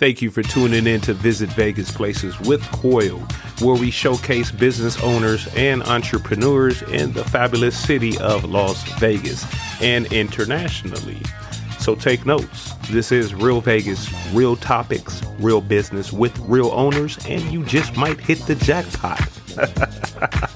Thank you for tuning in to Visit Vegas Places with Coyal, where we showcase business owners and entrepreneurs in the fabulous city of Las Vegas and internationally. So take notes. This is Real Vegas, real topics, real business with real owners, and you just might hit the jackpot.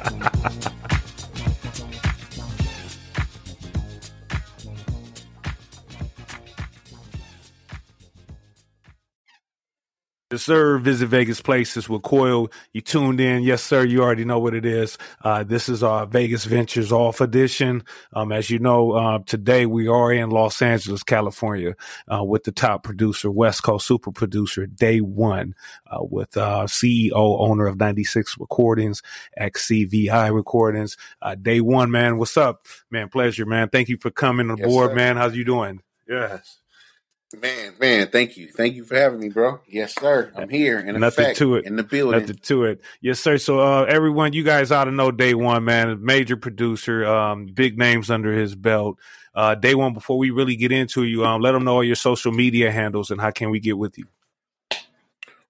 Yes, sir. Visit Vegas Places with Coyal. You tuned in. Yes, sir. You already know what it is. Uh, this is our Vegas Ventures Off edition. Um, as you know, uh, today we are in Los Angeles, California, uh, with the top producer, West Coast super producer, Dae One, uh, with uh, CEO, owner of 96 Recordings, XCVI Recordings. Uh, Dae One, man. What's up? Man, pleasure, man. Thank you for coming aboard, Yes, man. How's you doing? Yes. Man, man, thank you. Thank you for having me, bro. Yes, sir. I'm here in Nothing effect, to it. in the building. Nothing to it. Yes, sir. So, uh, everyone, you guys ought to know Dae One, man, major producer, um, big names under his belt. Uh, Dae One, before we really get into you, um, let them know all your social media handles and how can we get with you.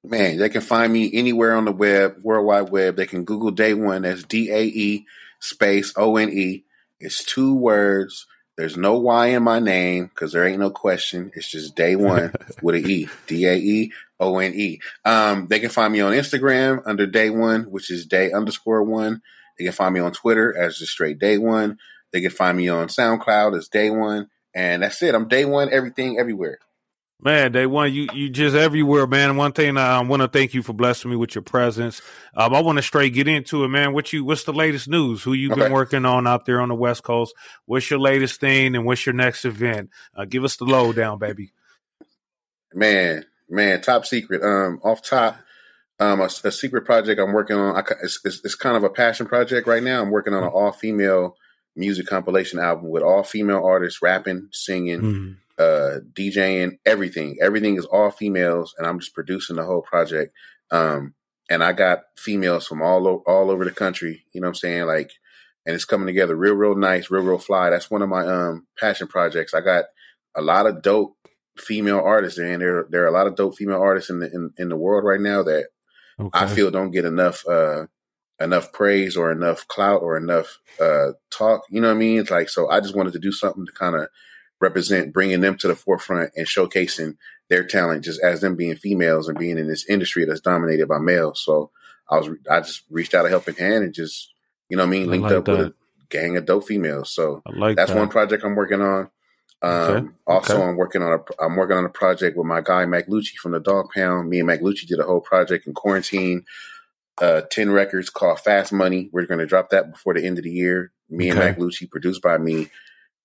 Man, they can find me anywhere on the web, World Wide Web. They can Google Dae One. That's D A E space O N E. It's two words. There's no Y in my name because there ain't no question. It's just Dae One with an E. D A E O N E. Um, they can find me on Instagram under Dae One, which is Dae underscore One. They can find me on Twitter as just straight Dae One. They can find me on SoundCloud as Dae One, and that's it. I'm Dae One, everything, everywhere. Man, Dae One, you, you just everywhere, man. One thing I want to thank you for blessing me with your presence. Um, I want to straight get into it, man. What you, what's the latest news? Who you been working on out there on the West Coast? What's your latest thing and what's your next event? Uh, give us the lowdown, baby. Man, man, top secret. Um, off top, um, a, a secret project I'm working on. I, it's, it's, it's kind of a passion project right now. I'm working on an all female music compilation album with all female artists rapping, singing, Mhm. Uh, DJing, everything. Everything is all females, and I'm just producing the whole project. Um, and I got females from all o- all over the country. You know what I'm saying? Like, and it's coming together real, real nice, real, real fly. That's one of my um passion projects. I got a lot of dope female artists, and there there are a lot of dope female artists in the in, in the world right now that Okay. I feel don't get enough uh enough praise or enough clout or enough uh talk. You know what I mean? It's like so I just wanted to do something to kind of represent bringing them to the forefront and showcasing their talent just as them being females and being in this industry that's dominated by males. So I was I just reached out a helping hand and just you know what I mean I linked like up with a gang of dope females. So I like that's that. one project I'm working on. Um, Okay, Also, okay. I'm working on a I'm working on a project with my guy Mac Lucci from the Dogg Pound. Me and Mac Lucci did a whole project in quarantine. Uh, ten records called Fast Money. We're going to drop that before the end of the year. Me and Okay. Mac Lucci, produced by me,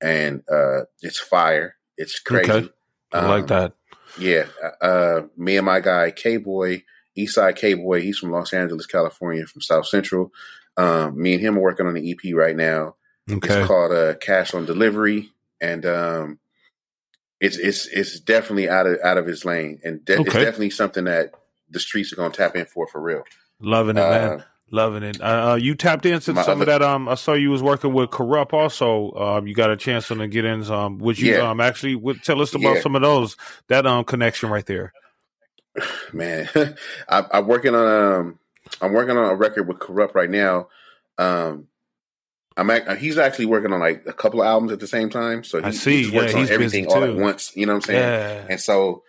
and uh, it's fire. It's crazy. Okay. I like Um, that. Yeah, uh, me and my guy K Boy, Eastside K Boy. He's from Los Angeles, California, from South Central. Um, me and him are working on the EP right now. Okay. It's called uh, Cash on Delivery, and um, it's it's it's definitely out of out of his lane, and de- it's definitely something that the streets are going to tap in for for real. Loving it, man. Uh, Loving it. Uh, uh, you tapped into My some of that. Um, I saw you was working with Kurupt. Also, um, you got a chance to get in. Um, would you Yeah. um actually would tell us about Yeah. some of those that um connection right there? man, I, I'm working on um, I'm working on a record with Kurupt right now. Um, I'm ac- he's actually working on like a couple of albums at the same time, so he, I see. he Yeah, works he's on everything all at too. once. You know what I'm saying? Yeah. And so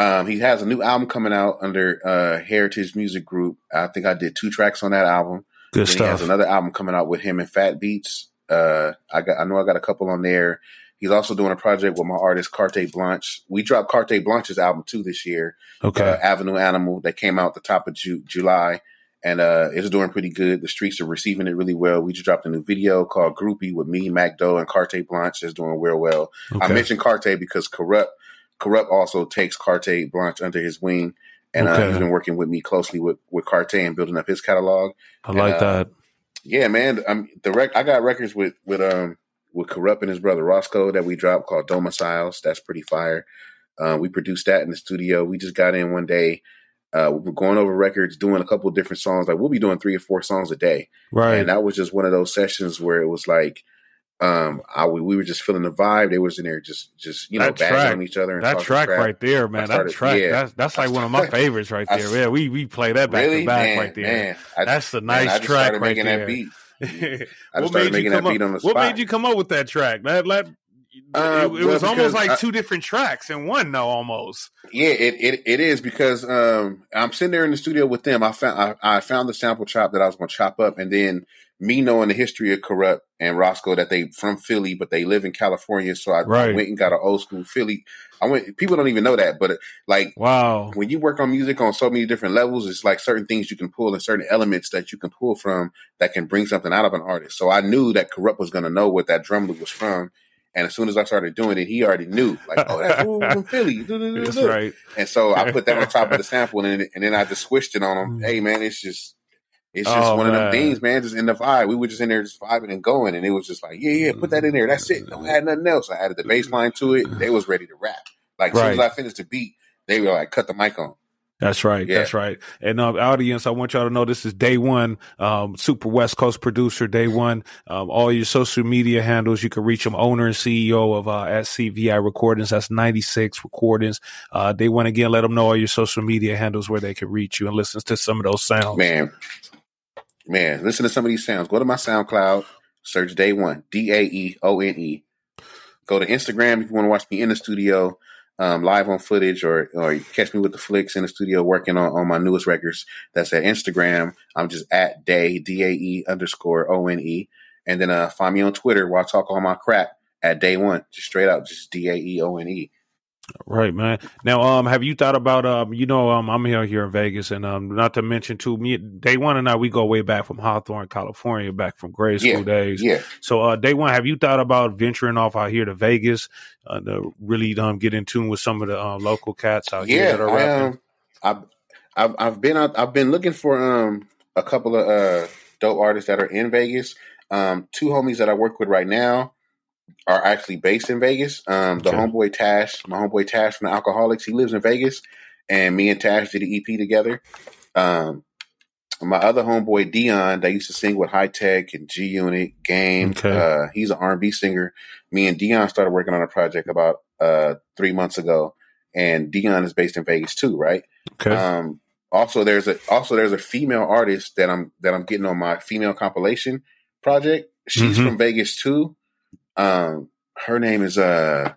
um, he has a new album coming out under uh, Heritage Music Group. I think I did two tracks on that album. Good then he has another album coming out with him and Fat Beats. Uh, I got I know I got a couple on there. He's also doing a project with my artist Carte Blanche. We dropped Carte Blanche's album too this year, Okay. uh, Avenue Animal, that came out the top of Ju- July, and uh, it's doing pretty good. The streets are receiving it really well. We just dropped a new video called Groupie with me, Mac Doe, and Carte Blanche. is doing real well. I mentioned Carte because Kurupt Kurupt also takes Carte Blanche under his wing, and uh, he's been working with me closely with with Carte and building up his catalog. I like and, uh, that. Yeah, man. I'm the rec- I got records with with um with Kurupt and his brother Roscoe that we dropped called Domiciles. That's pretty fire. Uh, we produced that in the studio. We just got in one day. Uh, we were going over records, doing a couple of different songs. Like we'll be doing three or four songs a day, Right. and that was just one of those sessions where it was like um, I we, we were just feeling the vibe. They was in there just just you know That track- on each other. And That track crap. right there, man. started- that track, yeah. that's that's like one of my favorites right there. Yeah, we we play that back really, to back man, right there. man. I, That's a man, nice I just track started right making there. that beat. I what just made started you making come that up? beat on the What made you come up with that track? That that Uh, it, it well, was almost like I- two different tracks in one, though. Almost. Yeah, it, it it is because um, I'm sitting there in the studio with them. I found I, I found the sample chop that I was going to chop up, and then me knowing the history of Kurupt and Roscoe that they from Philly, but they live in California. So I, Right. went and got an old school Philly. I went. People don't even know that, but like Wow. when you work on music on so many different levels, it's like certain things you can pull and certain elements that you can pull from that can bring something out of an artist. So I knew that Kurupt was going to know what that drum loop was from. And as soon as I started doing it, he already knew, like, oh, that's Ooh from Philly. That's right. And so I put that on top of the sample, and then, and then I just switched it on him. Mm. Hey, man, it's just, it's just Oh, one of them things, man. Just in the vibe, we were just in there just vibing and going, and it was just like, yeah, yeah, put that in there. That's it. Don't add nothing else. I added the bass line to it. They was ready to rap. Like as soon as I finished the beat, they were like, cut the mic on. That's right. Yeah. That's right. And um, audience, I want y'all to know this is Dae One. Um, super West Coast producer, Dae One. Um, all your social media handles, you can reach them. owner and CEO of uh, XCVI Recordings. That's 96 Recordings. Uh, Dae One again. Let them know all your social media handles where they can reach you and listen to some of those sounds. Man, man, listen to some of these sounds. Go to my SoundCloud, search Dae One, D A E O N E. Go to Instagram if you want to watch me in the studio, um, live on footage, or or catch me with the flicks in the studio working on, on my newest records. That's at Instagram. I'm just at Dae D A E underscore O N E, and then uh, find me on Twitter where I talk all my crap at Dae One, just straight out, just D A E O N E. Right, man. Now, um, have you thought about um, you know, um, I'm here here in Vegas, and um, not to mention too, me, Dae One and I, we go way back from Hawthorne, California, back from grade school Yeah, days. Yeah. So, uh, Dae One, have you thought about venturing off out here to Vegas, uh, to really um get in tune with some of the uh, local cats out here yeah, that are I, rapping? um, I've, I've I've been out, I've been looking for um a couple of uh dope artists that are in Vegas. Um, two homies that I work with right now are actually based in Vegas. Um, the Okay. homeboy Tash, my homeboy Tash from the Alkaholiks, he lives in Vegas, and me and Tash did an EP together. Um, my other homeboy Dion, that used to sing with Hi-Tek and G Unit Game. Okay. Uh, he's an R&B singer. Me and Dion started working on a project about uh three months ago, and Dion is based in Vegas too, right? Okay, Um, also, there's a also there's a female artist that I'm that I'm getting on my female compilation project. She's Mhm. from Vegas too. Um, her name is uh,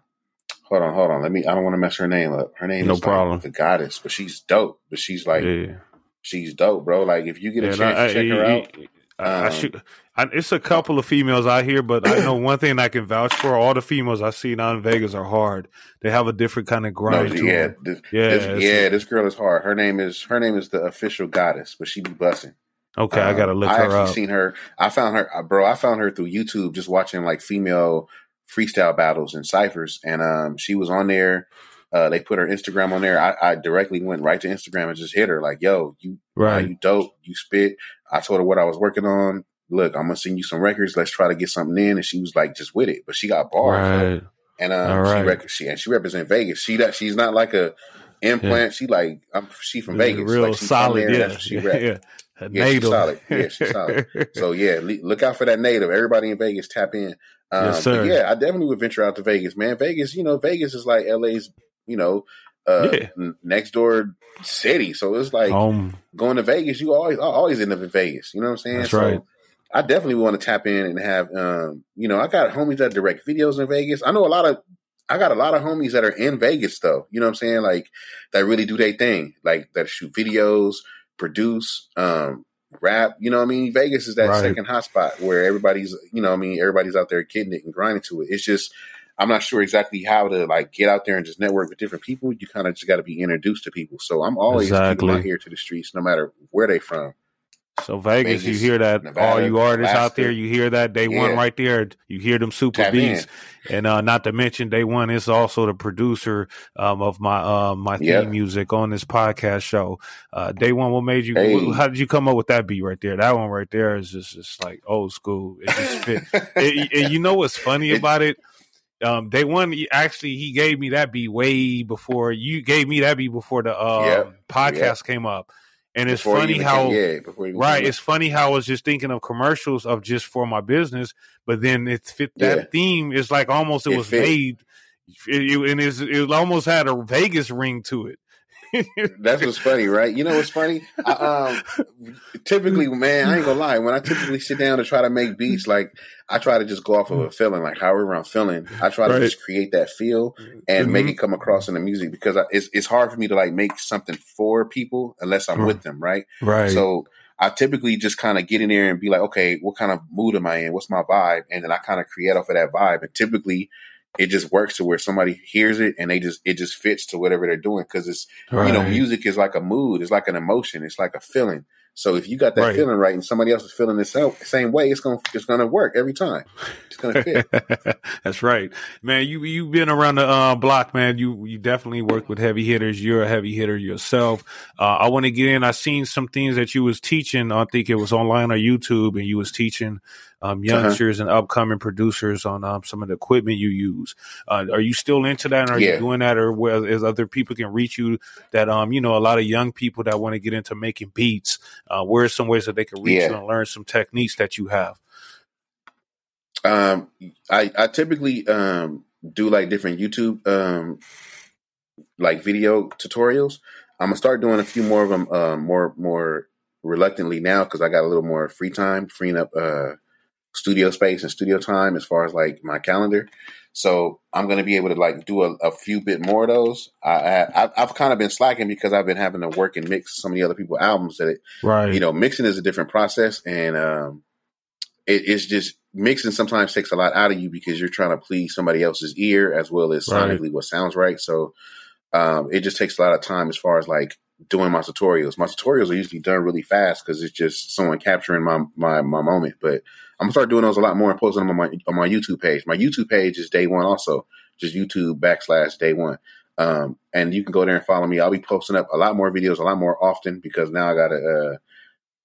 hold on, hold on. Let me. I don't want to mess her name up. Her name No is like, problem. the goddess, but she's dope. But she's like yeah, she's dope, bro. Like if you get a Yeah, chance no, to check her I- out, I, I Um, should. I, it's a couple of females out here, but I know one thing I can vouch for: all the females I see now in Vegas are hard. They have a different kind of grind to yeah, this, Yeah, this, yeah, this girl is hard. Her name is her name is the official goddess, but she be bussing. Okay, I gotta look I her actually up. seen her. I found her, uh, bro. I found her through YouTube, just watching like female freestyle battles and ciphers, and um, she was on there. Uh, they put her Instagram on there. I, I directly went right to Instagram and just hit her like, "Yo, you, uh, Right. you dope, you spit." I told her what I was working on. Look, I'm gonna send you some records. Let's try to get something in, and she was like, "Just with it." But she got bars. Right. and um, right. she, rec- she and she represent Vegas. She that she's not like a implant. She like I'm. She from Vegas, Real like, solid. Yeah. she yeah. yeah. A Yeah, she's native. solid. Yeah, she's solid. So yeah, look out for that native. Everybody in Vegas, tap in. Um, Yes, sir. yeah, I definitely would venture out to Vegas, man. Vegas, you know, Vegas is like LA's, you know, uh, Yeah. n- next door city. So it's like um, going to Vegas. You always, always end up in Vegas. You know what I'm saying? That's so right. I definitely want to tap in and have, um, you know, I got homies that direct videos in Vegas. I know a lot of. I got a lot of homies that are in Vegas though. You know what I'm saying? Like that really do their thing. Like that shoot videos, produce, um, rap. You know what I mean? Vegas is that Right. second hotspot where everybody's, you know what I mean, everybody's out there getting it and grinding to it. It's just I'm not sure exactly how to like get out there and just network with different people. You kind of just got to be introduced to people. So I'm always keeping Exactly. my ear to the streets, no matter where they from. So Vegas, Vegas, you hear that Nevada, all you artists out there, you hear that Dae One right there. You hear them super Tap beats, in. and uh, not to mention Dae One is also the producer um, of my uh, my theme Yep. music on this podcast show. Uh, Dae One, what made you? Hey. how did you come up with that beat right there? That one right there is just, just like old school. It just fit. and, and you know what's funny about it? Um, Dae One, actually, he gave me that beat way before you gave me that beat before the um, Yep. podcast came up. And it's Before funny how yeah, right. It's funny how I was just thinking of commercials of just for my business, but then it fit that Yeah. theme. It's like almost it, It was fit. made, it, it- and it's, it almost had a Vegas ring to it. That's what's funny, right? You know what's funny? I, um, typically, man, I ain't gonna lie. When I typically sit down to try to make beats, like I try to just go off of a feeling, like however I'm feeling. I try to Right. just create that feel and make Mhm. it come across in the music because I, it's it's hard for me to like make something for people unless I'm with them, right? Right. So I typically just kind of get in there and be like, okay, what kind of mood am I in? What's my vibe? And then I kind of create off of that vibe. And typically it just works to where somebody hears it and they just, it just fits to whatever they're doing. Cause it's, you know, music is like a mood. It's like an emotion. It's like a feeling. So if you got that Right. feeling right and somebody else is feeling the same, same way, it's going to, it's going to work every time. It's going to fit. That's right, man. You you've been around the uh, block, man. You you definitely work with heavy hitters. You're a heavy hitter yourself. Uh, I want to get in. I seen some things that you was teaching. I think it was online or YouTube, and you was teaching um, Uh-huh. youngsters and upcoming producers on um, some of the equipment you use. Uh, are you still into that? And are Yeah. you doing that, or where as other people can reach you? That um, you know, a lot of young people that want to get into making beats. Uh, where are some ways that they can reach Yeah. you and learn some techniques that you have? Um, I, I typically, um, do like different YouTube, um, like video tutorials. I'm gonna start doing a few more of them, um, more, more reluctantly now because I got a little more free time, freeing up, uh, studio space and studio time as far as like my calendar. So I'm gonna be able to like do a, a few bit more of those. I, I I've- I've kind of been slacking because I've been having to work and mix some of the other people's albums that it, Right. you know, mixing is a different process, and um, it, it's just mixing sometimes takes a lot out of you because you're trying to please somebody else's ear as well as Right. sonically what sounds right. So um, it just takes a lot of time as far as like doing my tutorials. My tutorials are usually done really fast because it's just someone capturing my my my moment. But I'm gonna start doing those a lot more and posting them on my on my YouTube page. My YouTube page is Dae One also, just YouTube backslash Dae One. Um, and you can go there and follow me. I'll be posting up a lot more videos, a lot more often because now I got a, uh,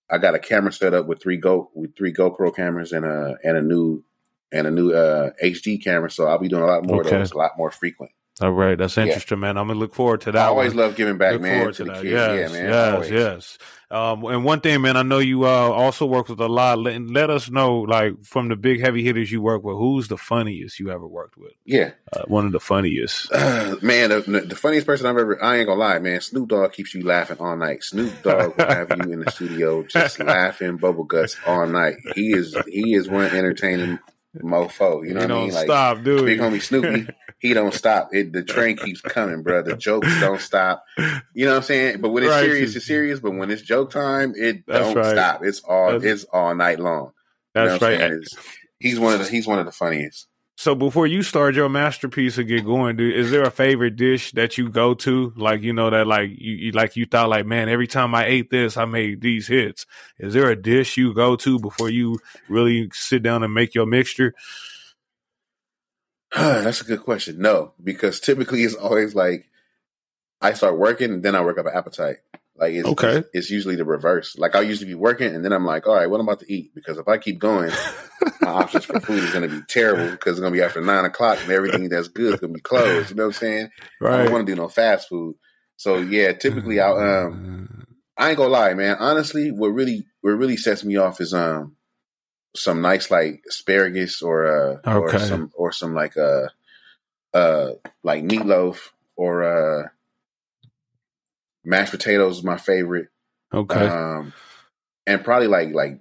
I got a camera set up with three Go with three GoPro cameras and a and a new and a new uh, HD camera. So I'll be doing a lot more Okay. of those, a lot more frequent. All right, that's interesting, man. I'm gonna look forward to that. I always one. love giving back, look man, forward to to that. Yes, yeah, man. yes, always. yes. Um, and one thing, man, I know you uh, also work with a lot. Let, let us know, like, from the big heavy hitters you work with, who's the funniest you ever worked with? Yeah. Uh, one of the funniest. man, the, the funniest person I've ever, I ain't gonna lie, man, Snoop Dogg keeps you laughing all night. Snoop Dogg will have you in the studio just laughing bubble guts all night. He is, he is one entertaining mofo. You know he what I mean? Like, stop, dude. big homie Snoopy, he don't stop. It, the train keeps coming, bro. The jokes don't stop. You know what I'm saying? But when it's Right. serious, it's serious. But when it's joke time, it That's don't right. stop. It's all, That's- it's all night long. You That's know what I'm right. saying? He's one of the, he's one of the funniest. So before you start your masterpiece and get going, dude, is there a favorite dish that you go to? Like, you know, that like you, you like you thought like, man, every time I ate this, I made these hits. Is there a dish you go to before you really sit down and make your mixture? That's a good question. No, because typically it's always like I start working and then I work up an appetite. Like it's, Okay. it's, it's usually the reverse. Like I'll usually be working and then I'm like, all right, what I'm I about to eat? Because if I keep going, my options for food is going to be terrible because it's going to be after nine o'clock and everything that's good is going to be closed. You know what I'm saying? Right. I don't want to do no fast food. So yeah, typically I'll um I ain't gonna lie, man. Honestly, what really what really sets me off is um some nice like asparagus or uh or some or some like uh uh like meatloaf or uh mashed potatoes is my favorite. okay. Um and probably like like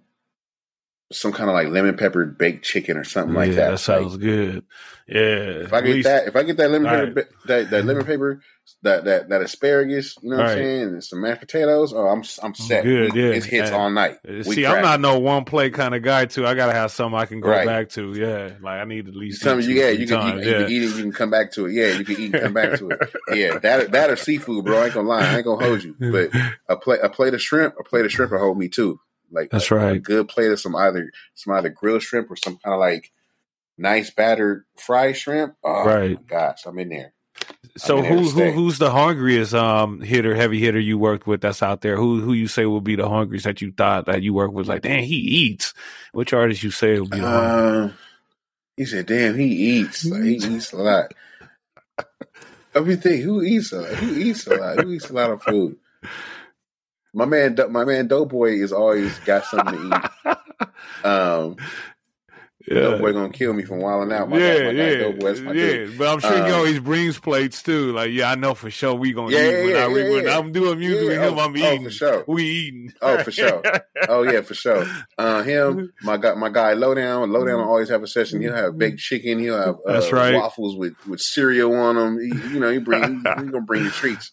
some kind of like lemon pepper baked chicken or something like that. that sounds Like, good. Yeah. if I get least- that, if I get that lemon pepper, ba- that, that lemon pepper, that that that asparagus, you know what Right. I'm saying, and some mashed potatoes, oh, I'm I'm set. good, yeah. It hits all night. Uh, We See, I'm not no one play kind of guy too. I gotta have something I can go Right. back to. Yeah, like I need at least Some eat you, yeah, you can, you, times. you yeah. can eat it, you can come back to it. Yeah, you can eat and come back to it. Yeah, that that or seafood, bro. I ain't gonna lie, I ain't gonna hold you. But a plate a plate of shrimp, a plate of shrimp will hold me too. Like That's a, a right. good plate of some either some either grilled shrimp or some kind of like nice battered fried shrimp. Oh Right. gosh, I'm in there. So in there who who who's the hungriest um hitter, heavy hitter you worked with that's out there? Who who you say would be the hungriest that you thought that you worked with? Like, damn, he eats. Which artist you say would be the hungriest? Um, he said, "Damn, he eats. Like, he eats a lot." Think. Who eats a lot? Who eats a lot? Who eats a lot of food? My man, my man, Doughboy is always got something to eat. Um, yeah. Doughboy gonna kill me from wilding out. My yeah, guy, my yeah, Doughboy, yeah. Dude. But I'm sure um, he always brings plates too. Like, yeah, I know for sure we gonna yeah, eat when, yeah, I, yeah, when I'm doing music with him. Oh, I'm eating. Oh, for sure. We eating. Oh, for sure. oh yeah, for sure. Uh, him, my guy, my guy, Lowdown. Lowdown will always have a session. He'll have baked chicken. He'll have uh, That's right. waffles with with cereal on them. He, you know, he bring he, he gonna bring you treats.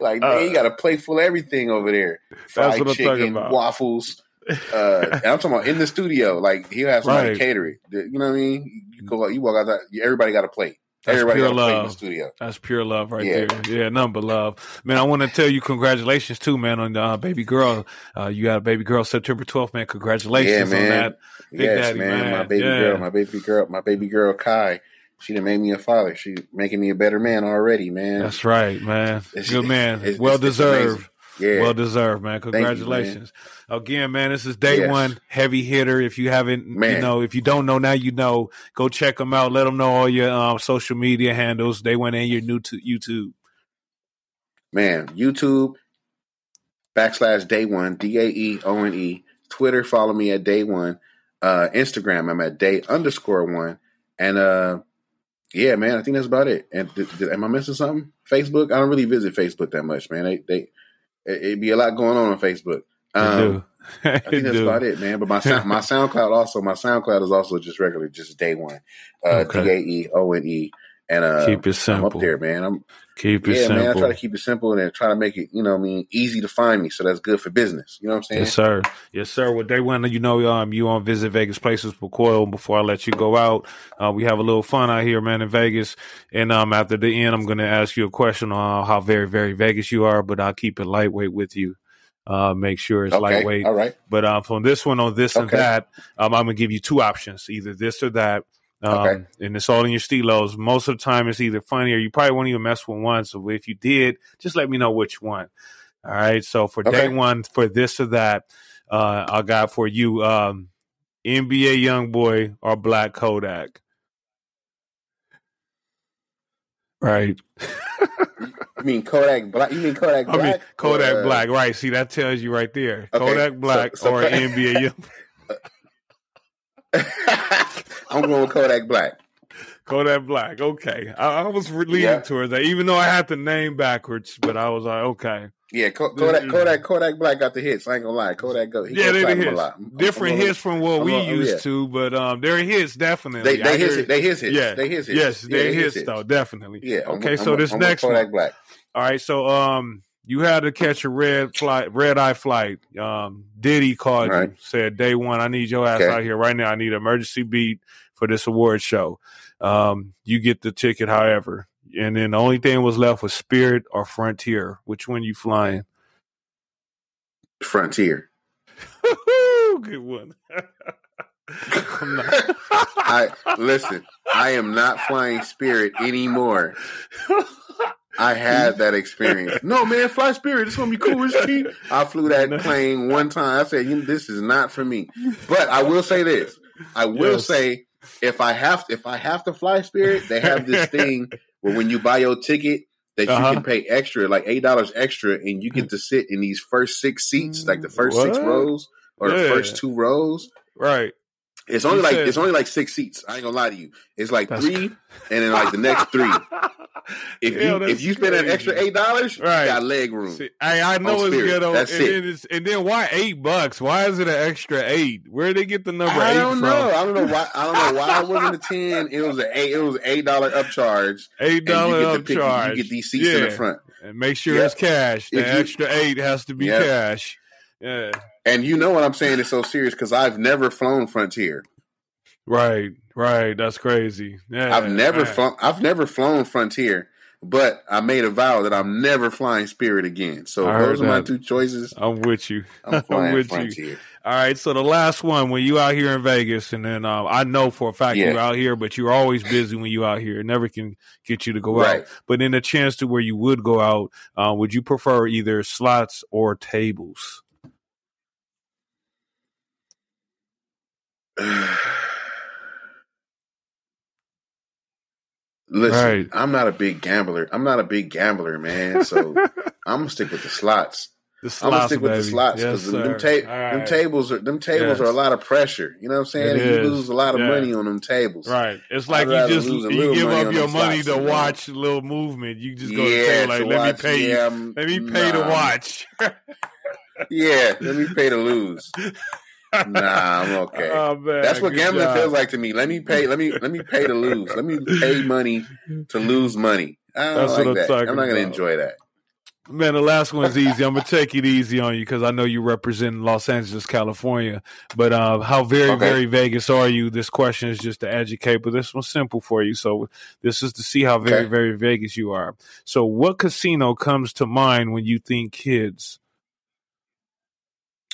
Like, uh, man, you got a plate full of everything over there. Fried chicken, waffles uh, and I'm talking about in the studio. Like he'll have somebody right. You know what I mean? You go, you walk out. Everybody got a plate. That's Everybody pure love. the studio. That's pure love right yeah. there. Yeah, nothing but love. Man, I want to tell you congratulations too, man, on uh, baby girl. Uh, you got a baby girl September 12th, man. Congratulations yeah, man. on that. Big yes, Daddy, man. man. My baby yeah. girl, my baby girl, my baby girl Kai. She done made me a father. She making me a better man already, man. That's right, man. It's, Good man. It's, well it's, deserved. Yeah. Well deserved, man. Congratulations. You, man. Again, man, this is day yes. one heavy hitter. If you haven't, man. you know, if you don't know now, you know, go check them out. Let them know all your um, social media handles. Dae One and your new to YouTube. Man, YouTube backslash Dae One, D A E O N E. Twitter, follow me at Dae One. Uh, Instagram, I'm at Dae underscore one. And, uh, yeah, man, I think that's about it. And th- th- am I missing something? Facebook? I don't really visit Facebook that much, man. They, they, It'd be a lot going on on Facebook. Um, I think that's do. about it, man. But my my SoundCloud also my SoundCloud is also just regular, just Dae One, uh, D A E O N E, and uh, keep it simple. I'm up there, man. I'm keep it yeah, simple. man. I try to keep it simple and try to make it, you know, I mean, easy to find me. So that's good for business. You know what I'm saying? Yes, sir. Yes, sir. Well, Dae One, you know, um, you on visit Vegas places with Coyal. Before I let you go out, uh, we have a little fun out here, man, in Vegas. And um, after the end, I'm going to ask you a question on how very, very Vegas you are, but I'll keep it lightweight with you. Uh, make sure it's okay, lightweight. All right. But um, from this one on this okay. and that, um, I'm gonna give you two options: either this or that. Um, okay. and it's all in your stilos. Most of the time, it's either funny or you probably won't even mess with one. So if you did, just let me know which one. All right. So for okay. Dae One, for this or that, uh, I got for you, um, NBA YoungBoy or Black Kodak. Right. You mean Kodak Black? You mean Kodak Black? I mean Kodak or, Black, right? See, that tells you right there. Okay, Kodak Black so, so or NBA. I'm going with Kodak Black. Kodak Black. Okay, I, I was leaning yeah. towards that, even though I had the name backwards. But I was like, okay. Yeah, Kodak, Kodak, Kodak Black got the hits. I ain't gonna lie, Kodak go. yeah, they the hits. Different I'm, hits from what I'm, we I'm, used yeah. to, but um, they're hits definitely. They, they hits. They hits. Yeah, they his hits. Yes, they yeah, hits, hits though, definitely. Yeah. Okay, so this next Kodak one. Black. All right, so um, you had to catch a red flight, red eye flight. Um, Diddy called right. you, said Dae One, I need your ass okay. out here right now. I need an emergency beat for this award show. Um, you get the ticket, however, and then the only thing was left was Spirit or Frontier. Which one you flying? Frontier. Good one. I listen. I am not flying Spirit anymore. I had that experience. No, man, fly Spirit. It's gonna be cool. It's cheap. I flew that plane one time. I said, "This is not for me." But I will say this. I will yes. say, if I have if I have to fly Spirit, they have this thing where when you buy your ticket, that uh-huh. you can pay extra, like eight dollars extra, and you get to sit in these first six seats, like the first what? six rows or yeah. the first two rows. Right. It's only like it's only like six seats. I ain't gonna lie to you. It's like three, and then like the next three. If you if you spend an extra eight dollars, right. you got leg room. See, I, I know it's good. On, That's and it. Then and then why eight bucks? Why is it an extra eight? Where did they get the number I eight don't from? know. I don't know why. I don't know why it wasn't a ten. It was an eight. It was eight dollar upcharge. Eight dollar upcharge. You get these seats yeah. in the front, and make sure yep. it's cash. The if extra you, eight has to be yep. cash. Yeah. And you know what I'm saying is so serious because I've never flown Frontier. Right, right. That's crazy. Yeah, I've never flown. I've never flown Frontier, but I made a vow that I'm never flying Spirit again. So those are that. my two choices. I'm with you. I'm I'm with Frontier. You. All right. So the last one, when you out here in Vegas, and then um, I know for a fact yeah. you're out here, but you're always busy when you out here. It never can get you to go right. out. But in a chance to where you would go out, uh, would you prefer either slots or tables? Listen, right. I'm not a big gambler. I'm not a big gambler, man. So I'm gonna stick with the slots. The I'm gonna stick with baby. the slots Yes, because them, ta- All them tables are them tables Yes. are a lot of pressure. You know what I'm saying? It you is. lose a lot of Yeah. money on them tables. Right. It's like you just you give up your money to watch a little movement. You just go to yeah, table like, to let watch, me pay yeah, let me pay to watch. Yeah, let me pay to lose. nah, I'm okay. Oh, man, That's what gambling job. feels like to me. Let me pay. Let me let me pay to lose. Let me pay money to lose money. I don't That's what like I'm that. talking I'm not going to enjoy that. Man, the last one's easy. I'm gonna take it easy on you because I know you represent Los Angeles, California. But uh, how very, Okay. very Vegas are you? This question is just to educate, but this one's simple for you. So this is to see how very, Okay. very Vegas you are. So, what casino comes to mind when you think kids?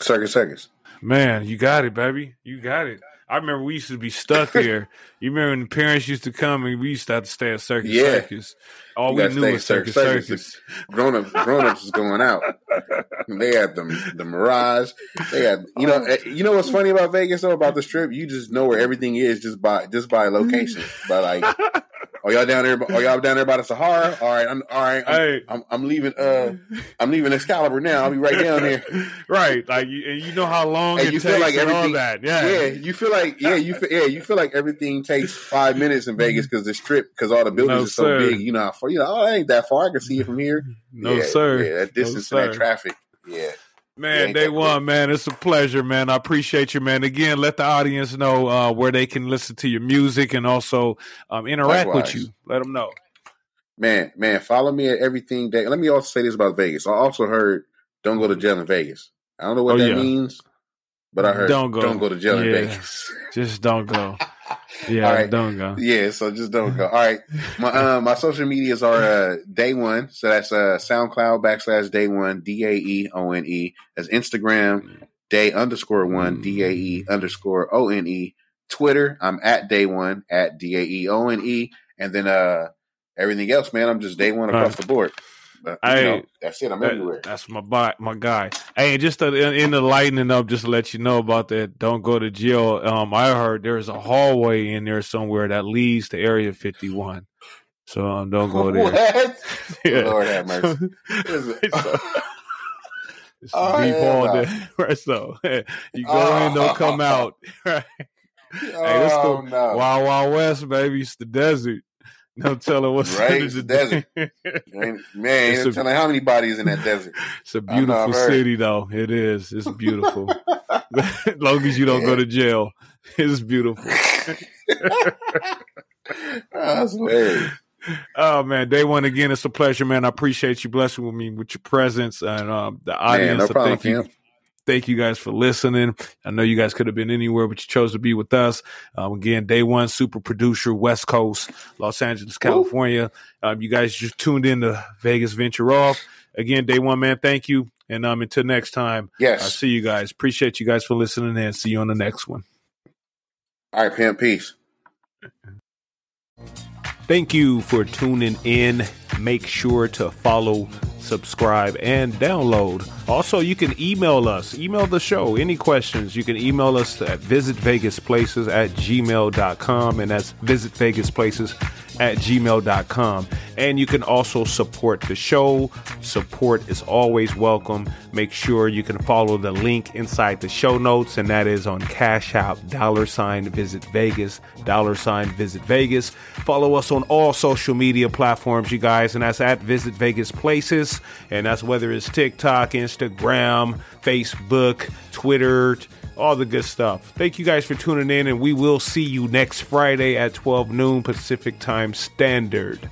Circus, circus. Man, you got it, baby. You got it. I remember we used to be stuck here. You remember when the parents used to come and we used to have to stay at Circus Yeah. Circus. All we knew was Circus Circus Circus. Grown ups, grown ups is going out. They had them the Mirage. They had you know eh, you know what's funny about Vegas though about the Strip. You just know where everything is just by just by location. By like, are y'all down there? Are y'all down there by the Sahara? All right, I'm all right. I'm, Hey. I'm, I'm leaving. Uh, I'm leaving Excalibur now. I'll be right down there. right. Like you, and you know how long And it you takes feel like everything. that. Yeah. yeah, you feel like yeah, you feel, yeah, you feel like everything takes five minutes in Vegas because the Strip because all the buildings No, are so sir. big. You know, far you know, oh, it ain't that far. I can see it from here. No, yeah, sir. Yeah, that distance No, and that traffic. Yeah. Man, Dae One, man. It's a pleasure, man. I appreciate you, man. Again, let the audience know uh, where they can listen to your music and also um, interact Likewise. with you. Let them know. Man, man, follow me at everything that let me also say this about Vegas. I also heard don't go to jail in Vegas. I don't know what Oh, that yeah. means, but I heard Don't go, don't go. go, to jail in Vegas. Just don't go. Yeah, All right. don't go. yeah, so just don't go. All right. My uh, my social medias are uh, Dae one. So that's uh SoundCloud backslash Dae one, D A E O N E. That's Instagram, Dae underscore one, D A E underscore O N E. Twitter, I'm at Dae one at D A E O N E. And then uh everything else, man, I'm just Dae one across Right. the board. But, Hey, know, that's it. I'm That- everywhere. that's my boy, my guy. Hey, just to, in, in the lightening up, just to let you know about that. Don't go to jail. Um, I heard there's a hallway in there somewhere that leads to Area 51. So um, don't go there. What? Yeah. Lord have mercy. It's Oh, deep hell hole no. there. Right, so you go in, don't come Oh. out. Right. Hey, this the oh, no. Wild Wild West, baby. It's the desert. No telling what's Right, it's the desert. Man, It's telling how many bodies in that desert. it's a beautiful city, though. It is. It's beautiful. as long as you don't go to jail, it's beautiful. That's hilarious. Oh man, Dae One again. It's a pleasure, man. I appreciate you blessing with me with your presence and um, the audience. Man, no problem, thank you. Thank you guys for listening. I know you guys could have been anywhere, but you chose to be with us. Um, again, Dae One, super producer, West Coast, Los Angeles, California. Um, you guys just tuned in to Vegas Venture Off. Again, Dae One, man. Thank you, and um, until next time, yes. I Yes. see you guys. Appreciate you guys for listening, and see you on the next one. All right, Pimp. Peace. Thank you for tuning in. Make sure to follow, subscribe, and download. Also, you can email us, email the show. Any questions, you can email us at visitvegasplaces at gmail.com, and that's visitvegasplaces at gmail.com. And you can also support the show. Support is always welcome. Make sure you can follow the link inside the show notes, and that is on Cash App, dollar sign visit Vegas, dollar sign visit Vegas. Follow us on all social media platforms, you guys, and that's at Visit Vegas Places. And that's whether it's TikTok, Instagram, Facebook, Twitter, all the good stuff. Thank you guys for tuning in, and we will see you next Friday at 12 noon Pacific Time Standard.